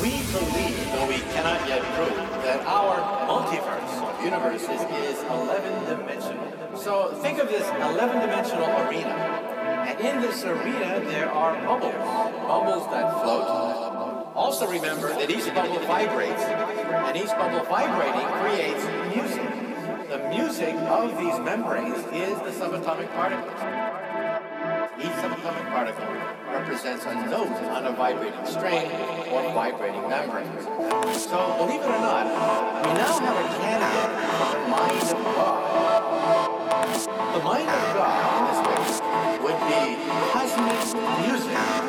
We believe, though we cannot yet prove, that our multiverse of universes is 11 dimensional. So think of this 11 dimensional arena. And in this arena, there are bubbles, bubbles that float. Also remember that each bubble vibrates, and each bubble vibrating creates music. The music of these membranes is the subatomic particles. Each subatomic particle represents a note on a vibrating string or vibrating membrane. So, believe it or not, we now have a candidate for the mind of God. The mind of God, in this case, would be cosmic music